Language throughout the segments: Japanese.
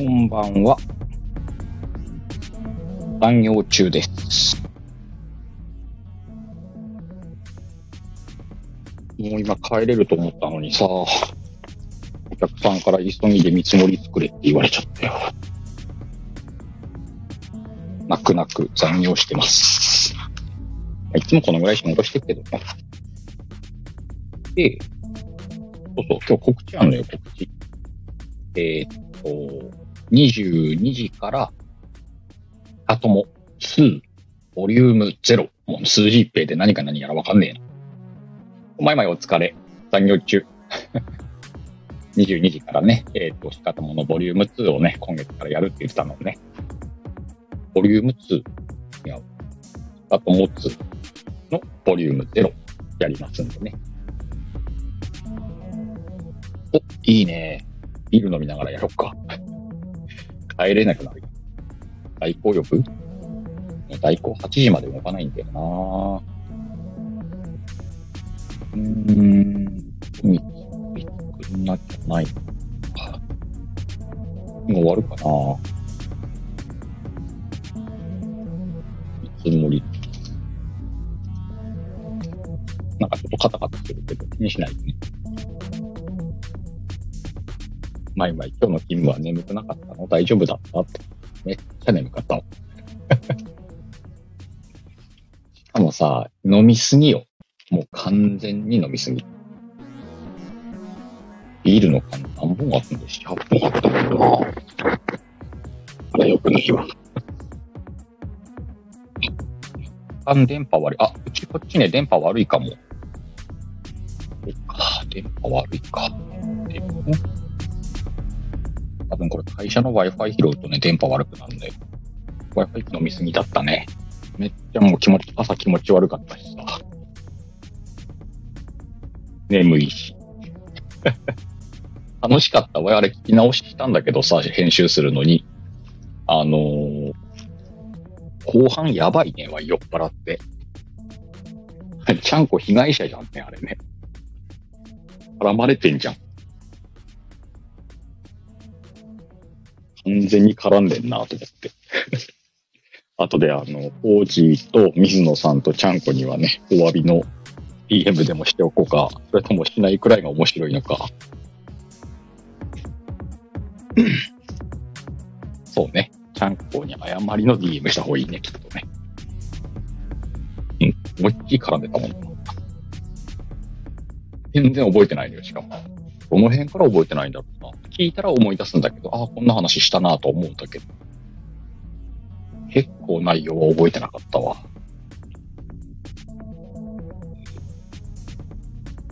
こんばんは。残業中です。もう今帰れると思ったのにさ、お客さんから急ぎで見積もり作れって言われちゃったよ。泣く泣く残業してます。いつもこのぐらい仕事してるけどね。で、そうそう、今日告知あんのよ、告知。えーっと、22時から、あとも、2、ボリューム0。もう数字一平で何か何やらわかんねえな。お前前お疲れ。残業中。22時からね、えーっと、仕方ものボリューム2をね、今月からやるって言ってたのね。ボリューム2。いや、あとも2のボリューム0やりますんでね。お、いいね。ビール飲みながらやろうか。帰れなくなるよ。代行呼ぶ代行8時まで動かないんだよなうーん、海、作んなきゃないのか。もう終わるかないつもり。なんかちょっとカタカタするけど、気にしないでね。まいまい、今日の勤務は眠くなかったの？大丈夫だった？って。めっちゃ眠かったの。しかもさ、飲みすぎよ。もう完全に飲みすぎ。ビールの缶何本あったんでしょ ?100 本あったんだけどな。あれよくないわ。缶電波悪い。あ、うちこっちね、電波悪いかも。電波悪いか。でも分これ会社の Wi-Fi 拾うとね、電波悪くなるんだよ。Wi-Fi 飲みすぎだったね。めっちゃもう気持ち、朝気持ち悪かったしさ。眠いし。楽しかったわ。あれ聞き直したんだけどさ、編集するのに。あのー、後半やばいね、わ、酔っ払って。ちゃんこ被害者じゃんね、あれね。絡まれてんじゃん。完全に絡んでんなと思って。後であの、オージーと水野さんとちゃんこにはね、お詫びの DM でもしておこうか、それともしないくらいが面白いのか。そうね。ちゃんこに謝りの DM した方がいいね、きっとね。うん、思いっきり絡んでたもん。全然覚えてないのよ、しかも。どの辺から覚えてないんだろうな。聞いたら思い出すんだけど、ああ、こんな話したなと思うんだけど。結構内容は覚えてなかったわ。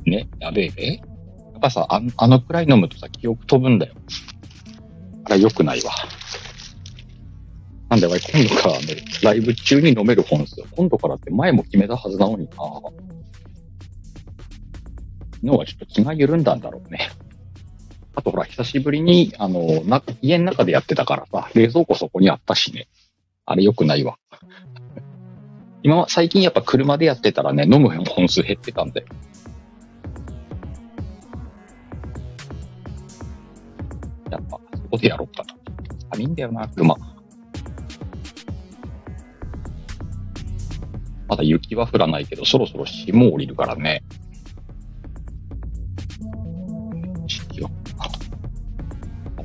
ね、やべえべ。やっぱさ、ああのくらい飲むとさ、記憶飛ぶんだよ。あれ良くないわ。なんで、今度からね、ライブ中に飲める本数。今度からって前も決めたはずなのにな。昨日はちょっと気が緩んだんだろうね。あとほら、久しぶりに、あの、な、家の中でやってたからさ、冷蔵庫そこにあったしね。あれ良くないわ。今は、最近やっぱ車でやってたらね、飲む本数減ってたんだよ。やっぱ、そこでやろうかな。寒いんだよな、車。まだ雪は降らないけど、そろそろ霜降りるからね。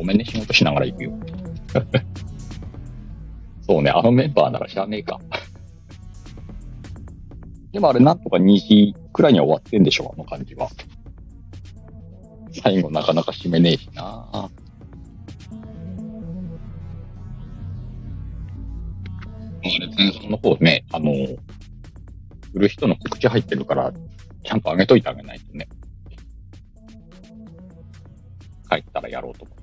ごめんね、仕事しながら行くよ。そうね、あのメンバーなら知らねえか。でもあれなんとか2時くらいには終わってんでしょ、あの感じは。最後なかなか締めねえしなあれ、前半の方ね、あの、売る人の告知入ってるから、ちゃんと上げといてあげないとね。帰ったらやろうと思います。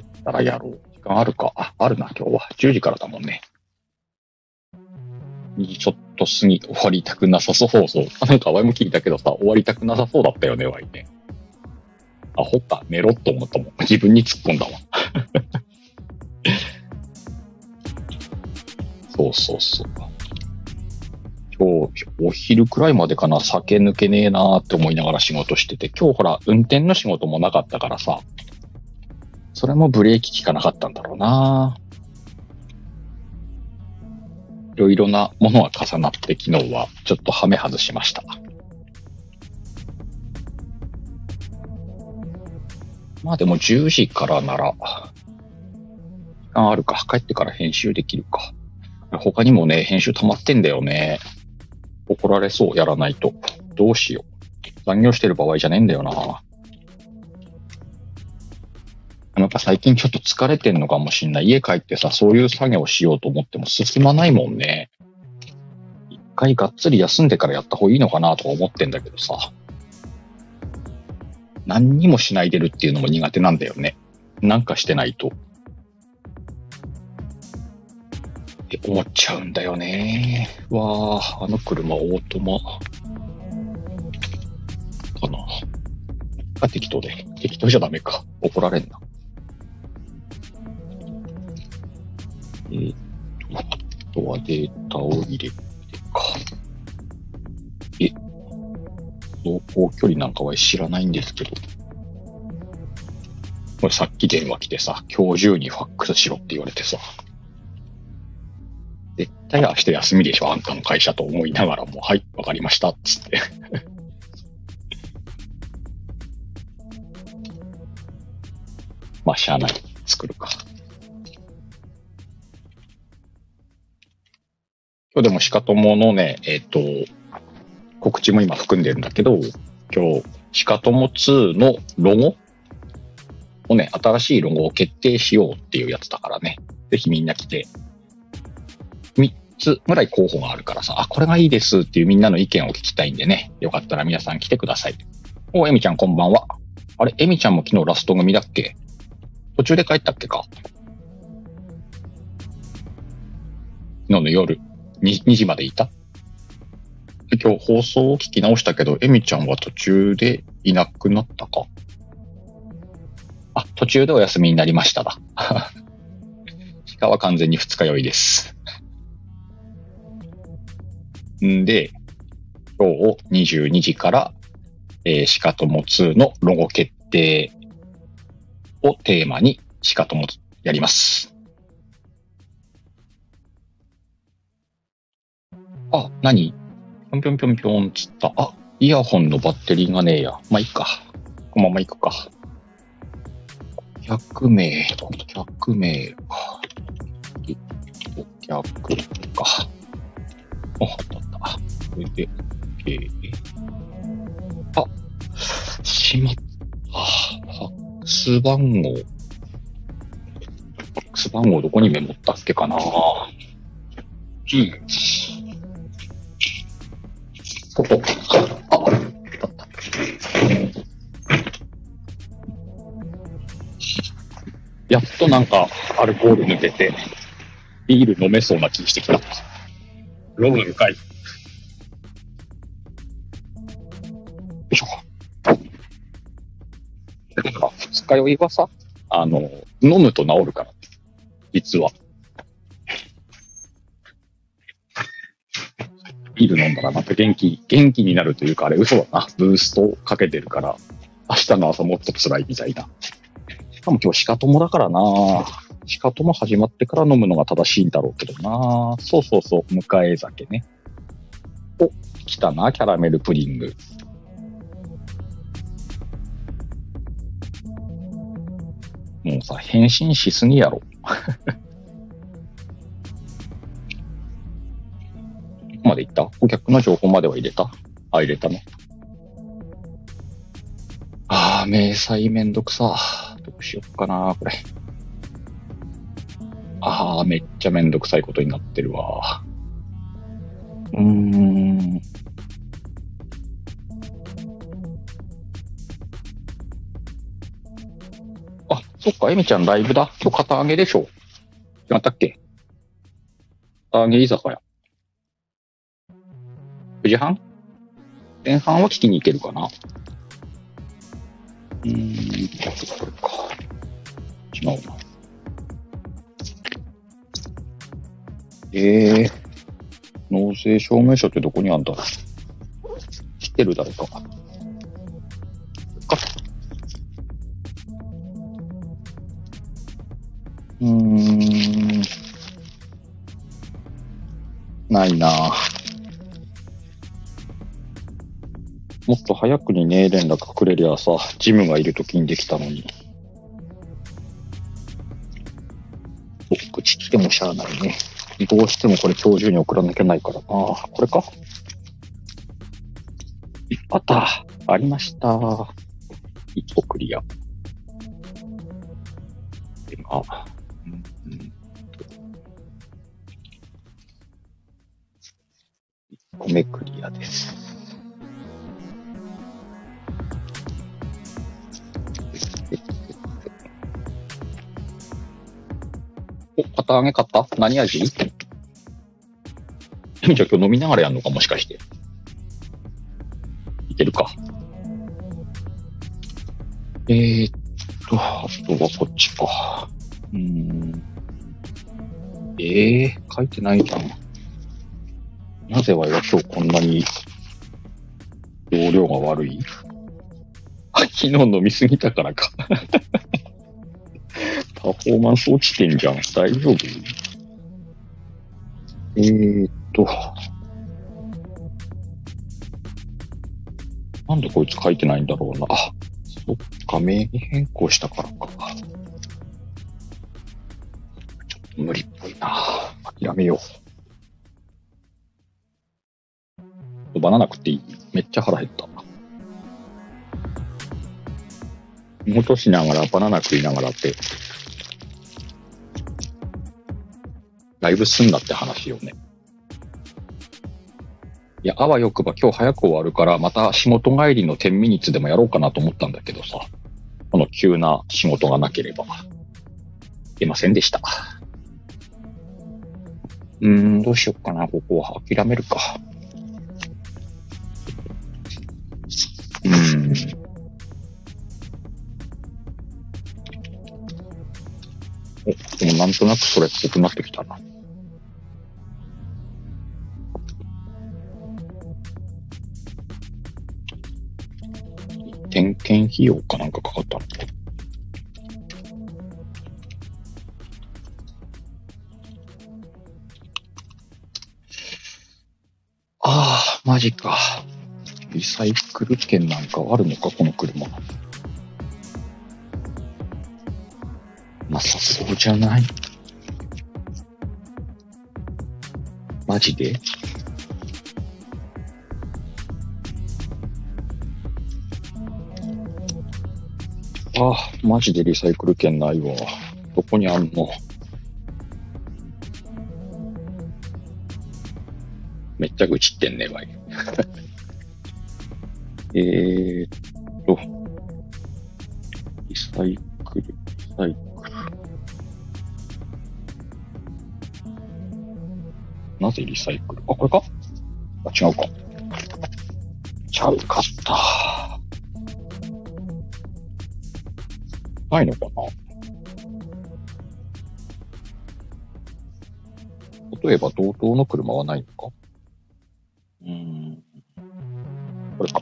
帰ったらやろう。時間あるか。あ、あるな、今日は。10時からだもんね。ちょっと過ぎ、終わりたくなさそう。そう。あ なんか、ワイも聞いたけどさ、終わりたくなさそうだったよね、ワイね。あ、ほっか、寝ろって思ったもん。自分に突っ込んだわ。そうそうそう。今日、お昼くらいまでかな、酒抜けねえなーって思いながら仕事してて、今日ほら、運転の仕事もなかったからさ、それもブレーキ効かなかったんだろうな。いろいろなものが重なって昨日はちょっとハメ外しました。まあでも10時からなら、時間あるか。帰ってから編集できるか。他にもね、編集溜まってんだよね。怒られそう、やらないと。どうしよう。残業してる場合じゃねえんだよな。やっぱ最近ちょっと疲れてんのかもしんない。家帰ってさ、そういう作業をしようと思っても進まないもんね。一回がっつり休んでからやった方がいいのかなとか思ってんだけどさ。何にもしないでるっていうのも苦手なんだよね。なんかしてないと。って思っちゃうんだよね。わあ、あの車オートマ。かな。あ、適当で。適当じゃダメか。怒られんな。えー、っと、あとはデータを入れてか。え、走行距離なん。かは知らないん。ですけど。これさっき電話来てさ、今日中にファックスしろって言われてさ。絶対明日休みでしょ、あん。たの会社と思いながらも、はい、わかりました、っつって。まあ、しゃあない。作るか。今日でもシカ友のね、えっ、ー、と、告知も今含んでるんだけど、今日、シカ友2のロゴをね、新しいロゴを決定しようっていうやつだからね、ぜひみんな来て。3つぐらい候補があるからさ、あ、これがいいですっていうみんなの意見を聞きたいんでね、よかったら皆さん来てください。お、エミちゃんこんばんは。あれ、エミちゃんも昨日ラスト組だっけ？途中で帰ったっけか？昨日の夜。2、2時までいた？今日放送を聞き直したけど、エミちゃんは途中でいなくなったか？あ、途中でお休みになりましただ。鹿は完全に二日酔いです。んで、今日22時から、えー、シカトモ2のロゴ決定をテーマにシカトモやります。あ、何？ぴょんぴょんぴょんぴょんつった。あ、イヤホンのバッテリーがねえや。まあ、いいか。このまま行くか。100名、100名か。100か。あ、あったった。これで、OK。あ、しまった。ファックス番号。ファックス番号どこにメモったっけかなうん。やっとなんかアルコール抜けて、ビール飲めそうな気してきた。飲むんかい。よいしょ。だから、二日酔いはさ、あの、飲むと治るから。実は。ビール飲んだらまた元気、元気になるというか、あれ嘘だな。ブーストかけてるから、明日の朝もっと辛いみたいな。しかも今日シカトモだからなしかとも始まってから飲むのが正しいんだろうけどなそうそうそう、迎え酒ね。お、来たな、キャラメルプディング。もうさ、変身しすぎやろ。どこまで行った？顧客の情報までは入れた？あ、入れたね。ああ、明細めんどくさ。どうしよっかな、これ。ああ、めっちゃめんどくさいことになってるわ。うーん。あ、そっか、エミちゃんライブだ。今日肩上げでしょ。違ったっけ？肩上げ居酒屋。9時半？前半は聞きに行けるかな。うーん、これか。違うな。ええー、納税証明書ってどこにあんだ知ってる誰か。か。うーん。ないなぁもっと早くにね、連絡くれりゃさ、ジムがいるときにできたのに。お、口来てもしゃあないね。どうしてもこれ今日中に送らなきゃないからな。これか？あった。ありました。一個クリア。今、うんうん一個目クリアです。お、片揚げ買った？何味？じゃあ今日飲みながらやるのか？もしかして。いけるか。えー、っと、あとはこっちか。うん。ええー、書いてないじゃん。なぜは今日こんなに容量が悪い、昨日飲みすぎたからか。パフォーマンス落ちてんじゃん。大丈夫？えーっと。なんでこいつ書いてないんだろうな。あ、そっか、名義変更したからか。ちょっと無理っぽいな。諦めよう。バナナ食っていい？めっちゃ腹減った。落としながらバナナ食いながらって、だいぶ済んだって話よね。いや、あわよくば今日早く終わるから、また仕事帰りの10ミニッツでもやろうかなと思ったんだけどさ、この急な仕事がなければ、出ませんでした。うーん、どうしよっかな、ここは。諦めるか。なんとなくそれっぽくなってきたな。点検費用かなんかかかったのああ、マジか。リサイクル券なんかあるのか、この車。なさそうじゃないマジで？ああ、マジでリサイクル券ないわ。どこにあんの？めっちゃ愚痴ってんね、わい。えーっぜリサイクルあ、これか？あ、違うか。ちゃうかった。ないのかな？例えば、同等の車はないのか？うーん。これか。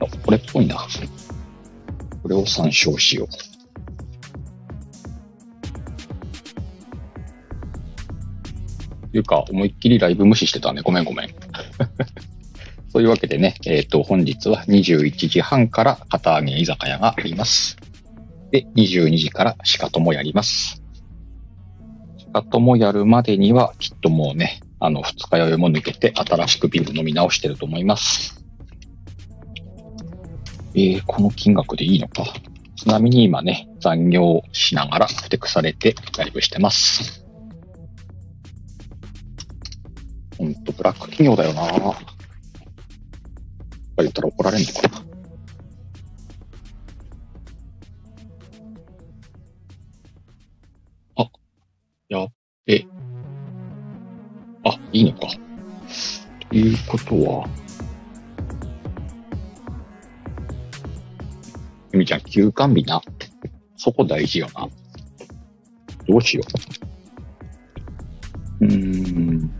あ、これっぽいな。これを参照しよう。いうか、思いっきりライブ無視してたね。ごめんごめん。そういうわけでね、えっ、と、本日は21時半から片揚げ居酒屋があります。で、22時からシカトもやります。シカトもやるまでには、きっともうね、あの、二日酔いも抜けて、新しくビール飲み直してると思います。えー、この金額でいいのか。ちなみに今ね、残業しながら、ふてくされてライブしてます。ほんと、ブラック企業だよな言ったら怒られんのかな。あ、やっべ。あ、いいのか。ということは、ゆみちゃん、休館日な。そこ大事よな。どうしよう。うーん。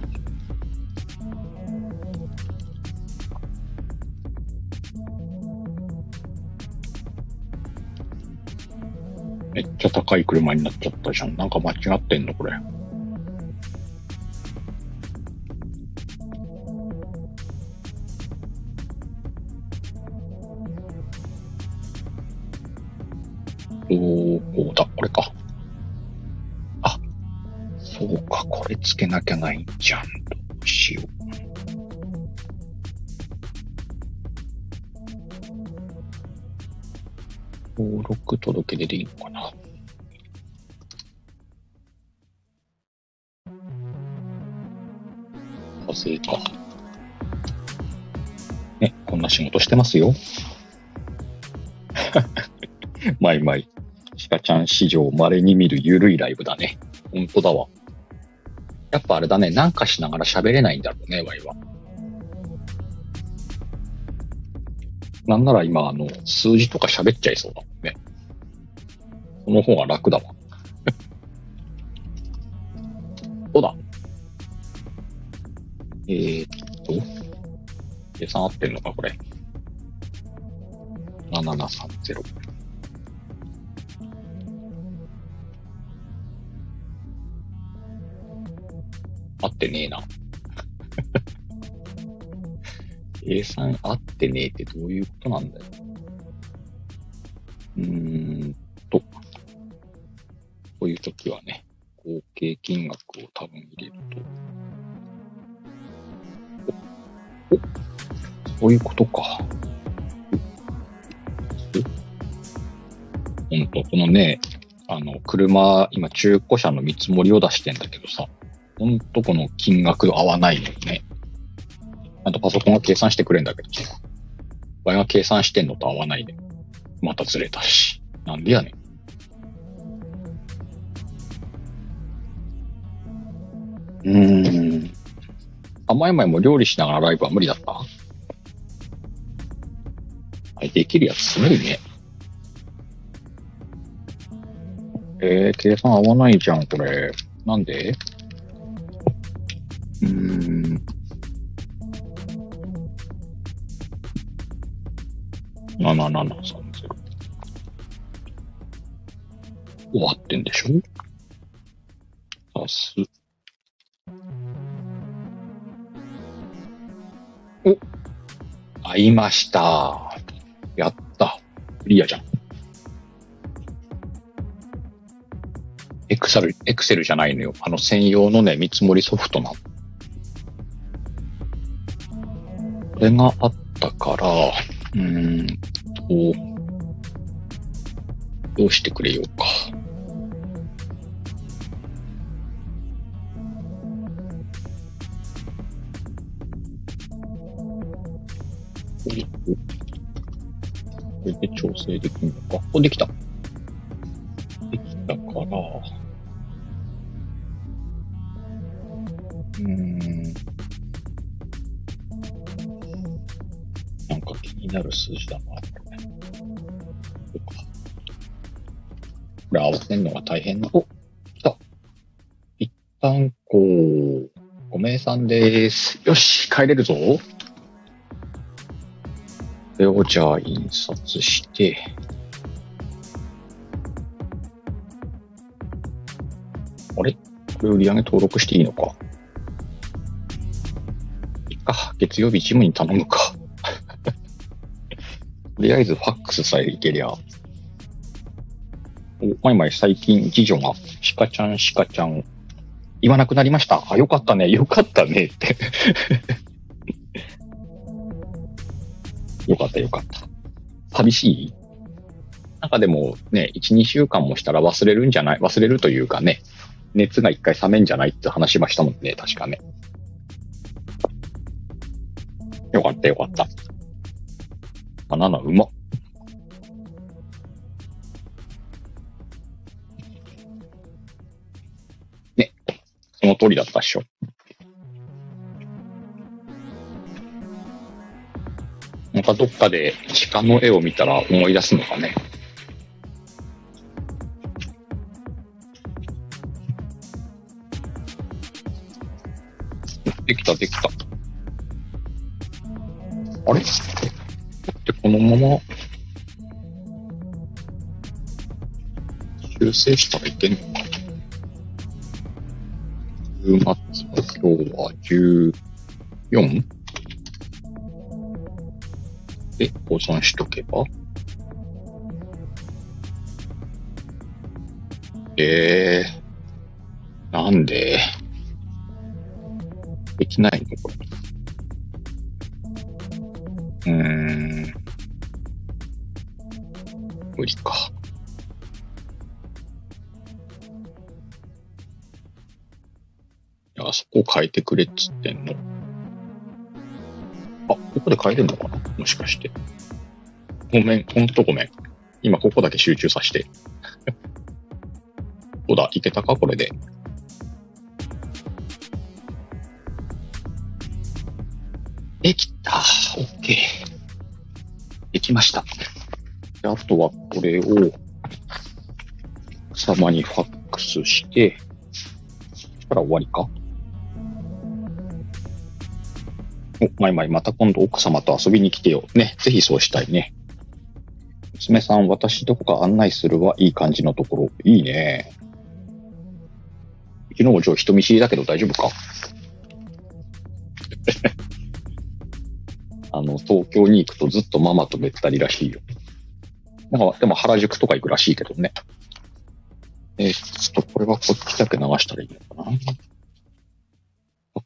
めっちゃ高い車になっちゃったじゃん。なんか間違ってんのこれ。どこだこれか。あ、そうか。これつけなきゃないんじゃん。どうしよう。登録届け出でいいのかな火星か。ね、こんな仕事してますよ。マイマイ。シカちゃん史上稀に見るゆるいライブだね。ほんとだわ。やっぱあれだね、なんかしながら喋れないんだろうね、ワイは。なんなら今、あの、数字とか喋っちゃいそうだもんね。その方が楽だわ。計算合ってんのか、これ。7730。合ってねえな。計算合ってねえってどういうことなんだよ。うーんと、こういう時はね、合計金額を多分入れると、お、お、そういうことか。ほんと、このね、あの、車、今中古車の見積もりを出してんだけどさ、ほんとこの金額合わないのよね。あとパソコンが計算してくれんだけどさ、場合が計算してんのと合わないで、またずれたし。なんでやねん。うーん。あ、前々も料理しながらライブは無理だった、できるやつすごいね。えー、計算合わないじゃん、これ。なんで？うーん。7730。終わってんでしょ？足す。お合いました。リアじゃん。エクセル、エクセルじゃないのよ。あの専用のね、見積もりソフトなの。これがあったから、うーんと、どうしてくれようか。調整できるのか。お、できた。できたから、うーん。なんか気になる数字だな、これ。これ合わせるのが大変な。お、来た。一旦、こう、ご名さんです。よし、帰れるぞ。これをじゃあ印刷して、あれ？これ売り上げ登録していいのか？いっか、月曜日ジムに頼むか。とりあえずファックスさえいけりゃ。お、まいまい最近次女が、シカちゃんシカちゃん、言わなくなりました。あ、よかったね、よかったねって。よかったよかった。寂しい？なんかでもね、1、2週間もしたら忘れるんじゃない？忘れるというかね、熱が一回冷めんじゃないって話しましたもんね、確かね。よかったよかった。バナナうま。ね、その通りだったっしょ。なんかどっかで鹿の絵を見たら思い出すのかね。できた、できた。あれ？ってこのまま、修正したらいけんのか週末の今日は 14? で、保存しとけば？ええー、なんで？できないのこれ。うーん。無理か。いや、そこ変えてくれっつってんの。ここで変えれんのかな？もしかして。ごめん、ほんとごめん。今ここだけ集中させて。どうだ、いけたか？これで。できた。オッケー。できました。あとはこれを、様にファックスして、そしたら終わりか？お、まいまい、また今度奥様と遊びに来てよ。ね、ぜひそうしたいね。娘さん、私どこか案内するはいい感じのところ。いいね。昨日、じゃあ人見知りだけど大丈夫か？あの、東京に行くとずっとママとべったりらしいよ。なんか、でも原宿とか行くらしいけどね。えーちょっとこれはこっちだけ流したらいいのかな？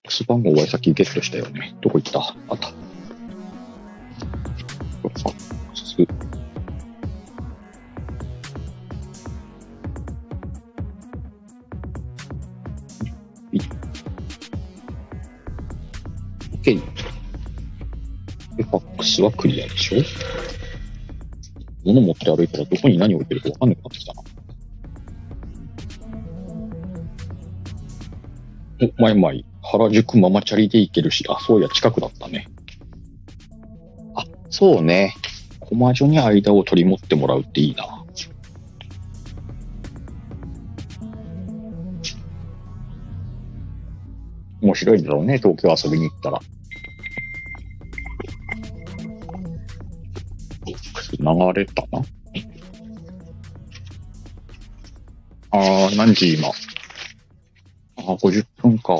ファックス番号はさっきゲットしたよね。どこ行った？あった。ファックス。OK。で、ファックスはクリアでしょ？物持って歩いたらどこに何置いてるかわかんなくなってきたな。お、まいまい。原宿ママチャリで行けるし、あ、そういや、近くだったね。あ、そうね。駒女に間を取り持ってもらうっていいな。面白いんだろうね、東京遊びに行ったら。流れたな。あー、何時今？あー、50分か。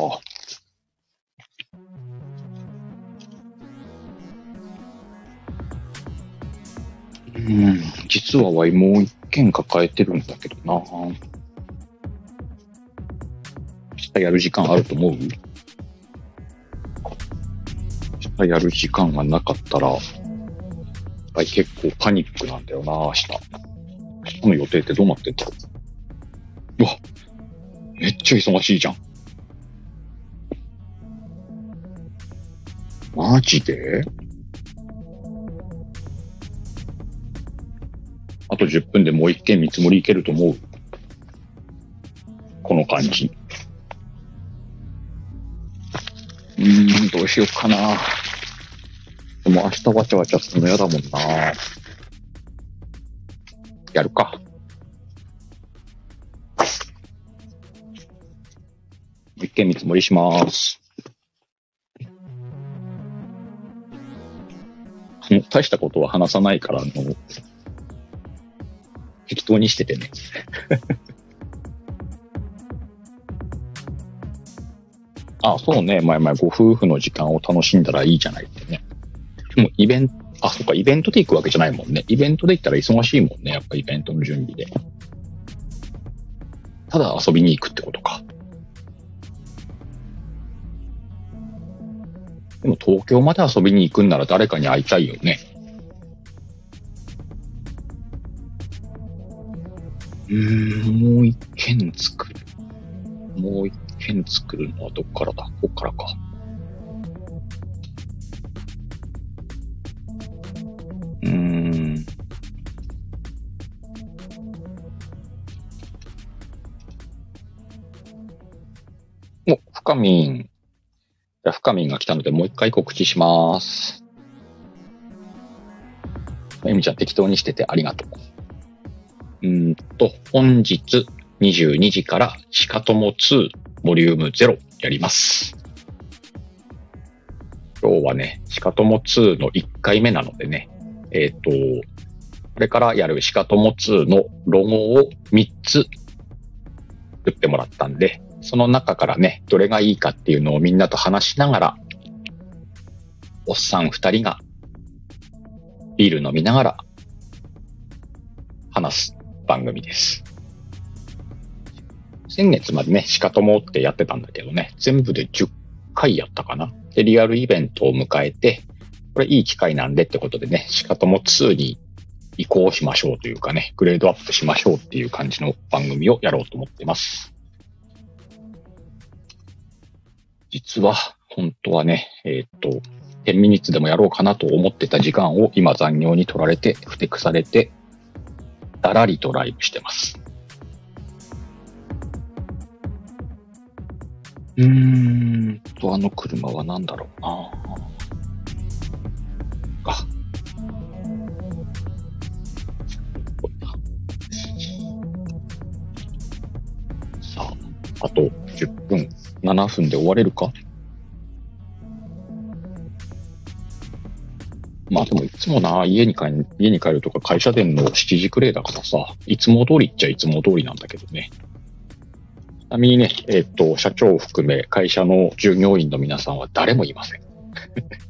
うん、実はわいもう一件抱えてるんだけどな。明日やる時間あると思う？明日やる時間がなかったら、はい、結構パニックなんだよな、明日。明日の予定ってどうなってんだろう？うわ、めっちゃ忙しいじゃん。マジで？と10分でもう一件見積もりいけると思う。この感じ。うーん、どうしようかな。でも明日わちゃわちゃするの嫌だもんな。やるか。一件見積もりします。大したことは話さないから、あの、適当にしててね。あ、そうね。前々ご夫婦の時間を楽しんだらいいじゃないってね。でもイベント、あ、そっか、イベントで行くわけじゃないもんね。イベントで行ったら忙しいもんね。やっぱイベントの準備で。ただ遊びに行くってことか。でも東京まで遊びに行くんなら誰かに会いたいよね。うん、もう一軒作る。もう一軒作るのはどっからだ？こっからか。うーん。お、深みん。じゃ深みんが来たのでもう一回告知します。えみちゃん適当にしててありがとう。うんと、本日22時からシカトモ2ボリューム0やります。今日はね、シカトモ2の1回目なのでね、えっ、と、これからやる鹿友2のロゴを3つ作ってもらったんで、その中からね、どれがいいかっていうのをみんなと話しながら、おっさん2人がビール飲みながら話す番組です。先月までね、鹿友ってやってたんだけどね、全部で10回やったかな。で、リアルイベントを迎えて、これいい機会なんでってことでね、鹿友2に移行しましょうというかね、グレードアップしましょうっていう感じの番組をやろうと思ってます。実は、本当はね、えっ、と、10ミニッツでもやろうかなと思ってた時間を今残業に取られて、ふてくされて、だらりとライブしてます。うーんと、あの車は何だろうなあ。さあ、あと10分、7分で終われるか？まあでもいつもな、家に帰家に帰るとか会社での7時くらいだからさ、いつも通りっちゃいつも通りなんだけどね。ちなみにね、えっ、と、社長を含め会社の従業員の皆さんは誰もいません。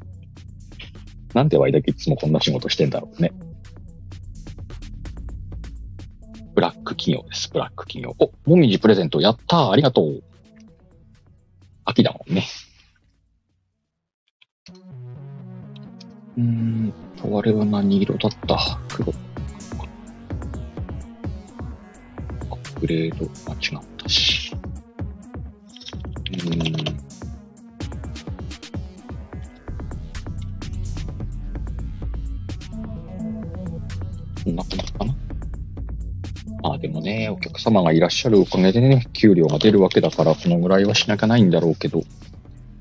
なんでワイだけいつもこんな仕事してんだろうね。ブラック企業です、ブラック企業。お、もみじプレゼント、やったー、ありがとう。秋だもんね。うんと、あれは何色だった？黒。グレード間違ったし。うん。こんな感じかな？まあでもね、お客様がいらっしゃるおかげでね、給料が出るわけだから、このぐらいはしなきゃないんだろうけど、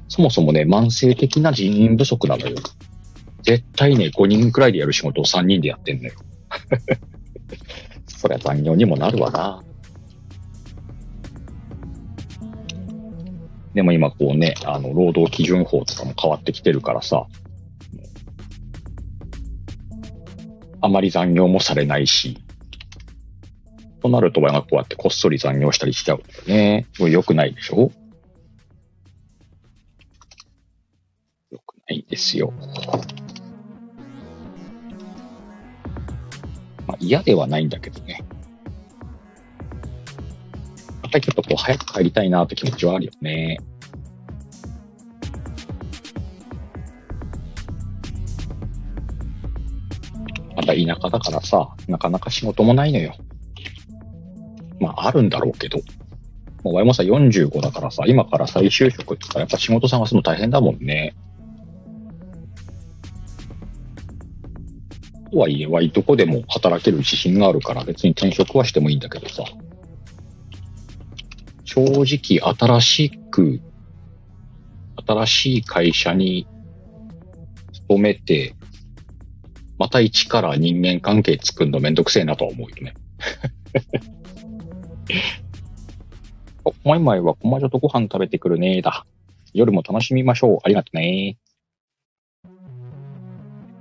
そもそもね、慢性的な人員不足なのよ。絶対ね、5人くらいでやる仕事を3人でやってんのよ。そりゃ残業にもなるわな。でも今こうね、あの、労働基準法とかも変わってきてるからさ、あまり残業もされないし、となると親がこうやってこっそり残業したりしちゃうんだよね。これ良くないでしょ？良くないんですよ。嫌ではないんだけどね。またちょっとこう早く帰りたいなって気持ちはあるよね。まだ田舎だからさ、なかなか仕事もないのよ。まあ、あるんだろうけど。もう、ワイもさ、45だからさ、今から再就職って言ったら、やっぱ仕事探すの大変だもんね。とはいえ、ワイどこでも働ける自信があるから、別に転職はしてもいいんだけどさ。正直、新しく、新しい会社に勤めて、また一から人間関係作るのめんどくせえなとは思うよね。お、マイマイはコマジョとご飯食べてくるねーだ。夜も楽しみましょう。ありがとね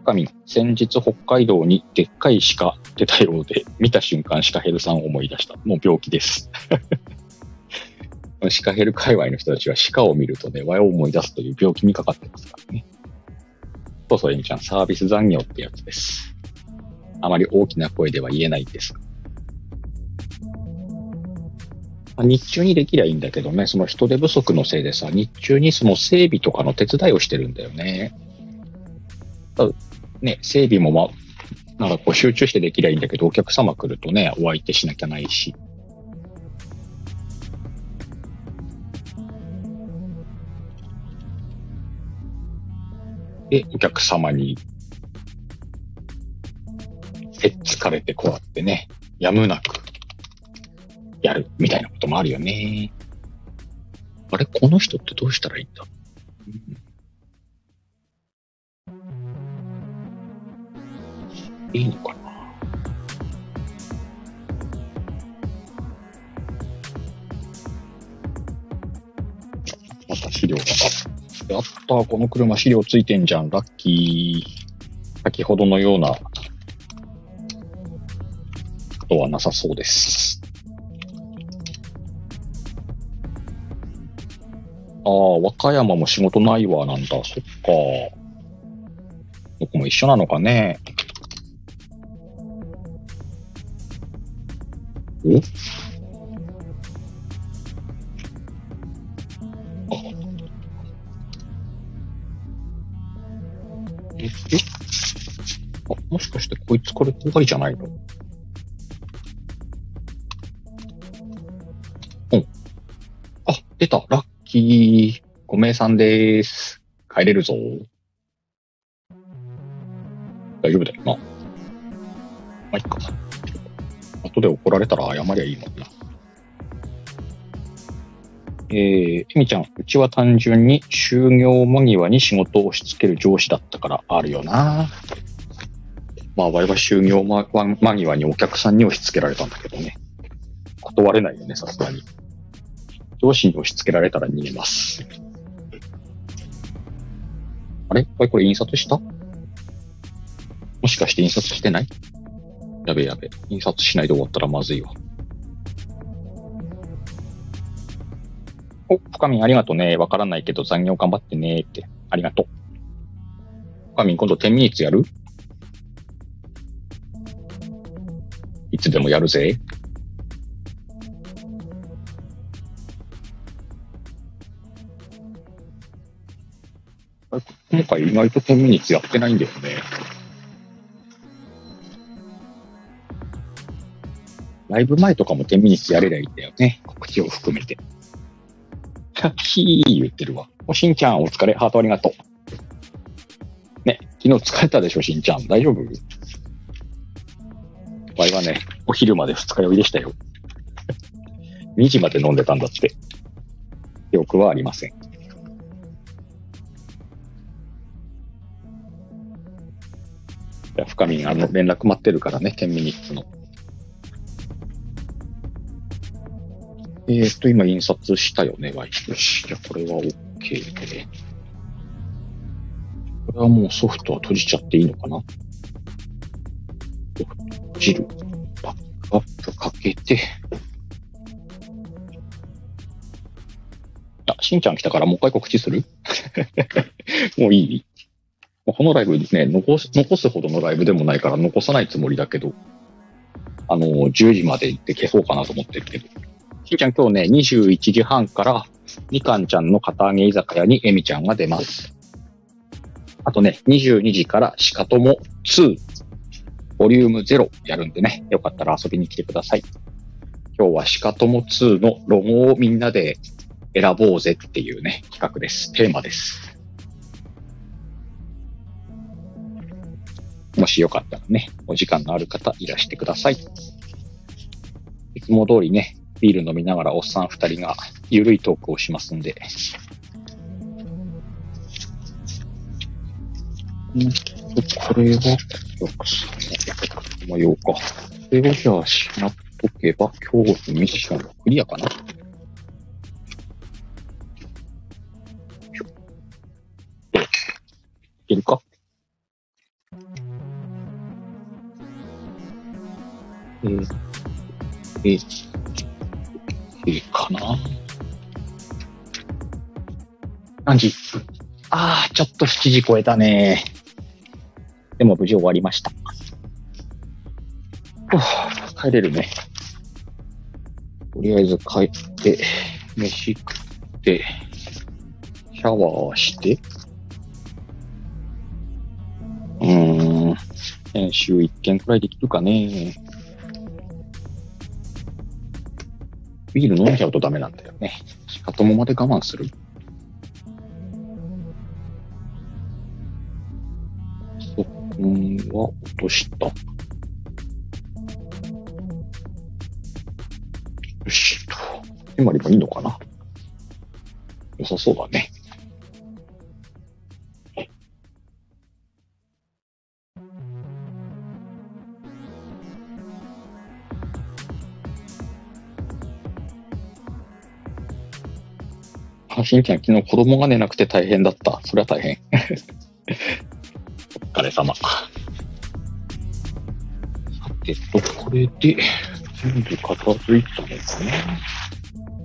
神、先日北海道にでっかい鹿出たようで、見た瞬間鹿ヘルさんを思い出した。もう病気です。鹿ヘル界隈の人たちは鹿を見るとね、和を思い出すという病気にかかってますからね。そうそう、エミちゃん、サービス残業ってやつです。あまり大きな声では言えないんですが。日中にできりゃいいんだけどね、その人手不足のせいでさ、日中にその整備とかの手伝いをしてるんだよね。ね、整備もま、なんかこう集中してできりゃいいんだけど、お客様来るとね、お相手しなきゃないし。で、お客様に、せっつかれてこうやってね、やむなく、やる、みたいなこともあるよね。あれ？この人ってどうしたらいいんだ、うん、いいのかな？また資料がやった、この車資料ついてんじゃん、ラッキー。先ほどのようなことはなさそうです。ああ、和歌山も仕事ないわ、なんだ。そっか。どこも一緒なのかね。おえ、え？あ、もしかしてこいつこれ怖いじゃないの？うん。あ、出た。ラッキー。ごめいさんでーす。帰れるぞ。大丈夫だよな。まあ、いっか。後で怒られたら謝りゃいいもんな。えー、エミちゃん、うちは単純に就業間際に仕事を押し付ける上司だったからあるよな。まあ、我々就業間間際にお客さんに押し付けられたんだけどね。断れないよね、さすがに。上司に押し付けられたら逃げます。あれ？これこれ印刷した？もしかして印刷してない？やべやべ。印刷しないで終わったらまずいわ。お、深みありがとうね。わからないけど残業頑張ってねって。ありがとう。深み今度10ミニッツやる？いつでもやるぜ。今回意外と10ミニッツやってないんだよね。ライブ前とかも10ミニッツやれりゃいいんだよね。告知を含めて。ヒー言ってるわ。お、しんちゃんお疲れ。ハートありがとう。ね、昨日疲れたでしょ、しんちゃん。大丈夫？場合はね、お昼まで二日酔いでしたよ。2時まで飲んでたんだって。記憶はありません。じゃあ、深みん、あの、連絡待ってるからね、10ミニッツの。えーっと、今印刷したよね、ワイよし。じゃあ、これは OK で。これはもうソフトは閉じちゃっていいのかな？ソフト閉じる。バックアップかけて。あ、しんちゃん来たからもう一回告知する？もういい？このライブね、残す、残すほどのライブでもないから残さないつもりだけど、あの、10時まで行って消そうかなと思ってるけど。しんちゃん今日ね、21時半から、みかんちゃんの片揚げ居酒屋にえみちゃんが出ます。あとね、22時からシカトモ2、ボリューム0やるんでね、よかったら遊びに来てください。今日はシカトモ2のロゴをみんなで選ぼうぜっていうね、企画です。テーマです。もしよかったらね、お時間のある方いらしてください。いつも通りね、ビール飲みながらおっさん二人がゆるいトークをしますんで。んこれは、お客さんの模様か。これをじゃあ、しまっとけば、今日のミッションクリアかないけるかえー、えー、いいかな何時？ああ、ちょっと7時超えたね。でも無事終わりました。帰れるね。とりあえず帰って、飯食って、シャワーして、うーん、編集1件くらいできるかね。ビール飲んじゃうとダメなんだよね。あともまで我慢する。そこは落とした。よし。決まりばいいのかな？良さそうだね。しんちゃん、昨日子供が寝なくて大変だった。それは大変。お疲れ様。さて、と、これで、全部片付いたのかな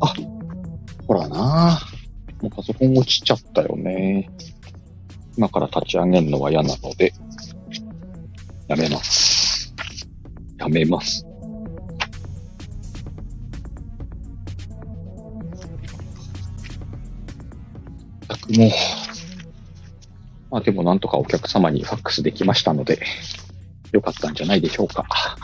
あ、ほらなもうパソコン落ちちゃったよね。今から立ち上げるのは嫌なので、やめます。やめます。もう、まあでもなんとかお客様にファックスできましたので、よかったんじゃないでしょうか。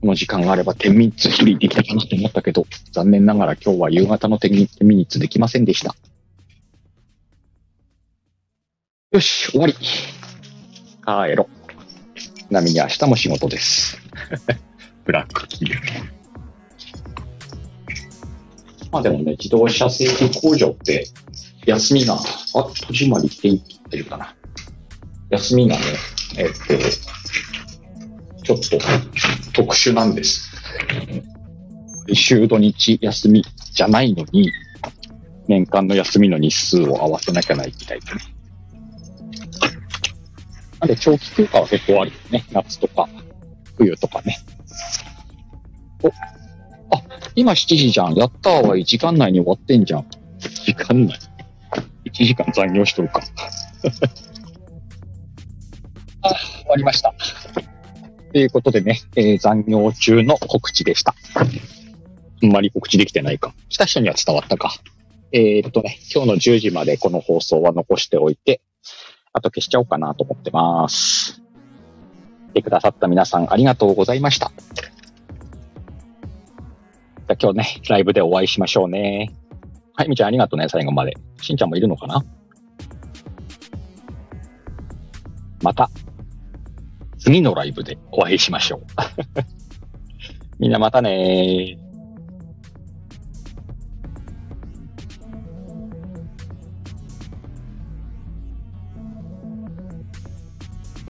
この時間があれば10ミニッツフリーできたかなと思ったけど、残念ながら今日は夕方の10ミニッツできませんでした。よし、終わり。帰ろ。ちなみに明日も仕事です。ブラックキル。まあでもね、自動車整備工場って、休みが、あ、戸締まりって言ってるかな。休みがね、えっと、ちょっと特殊なんです。週土日休みじゃないのに、年間の休みの日数を合わせなきゃないみたいでね。なんで長期休暇は結構あるよね。夏とか、冬とかね。お、今7時じゃん。やったーは1時間内に終わってんじゃん。時間内 ?1 時間残業しとるか。あ、終わりました。ということでね、えー残業中の告知でした。あんまり告知できてないか。来た人には伝わったか。えーっとね、今日の10時までこの放送は残しておいて、あと消しちゃおうかなと思ってます。来てくださった皆さんありがとうございました。じゃあ今日ね、ライブでお会いしましょうね。はい、みちゃんありがとうね、最後まで。しんちゃんもいるのかな？また、次のライブでお会いしましょう。みんなまたね。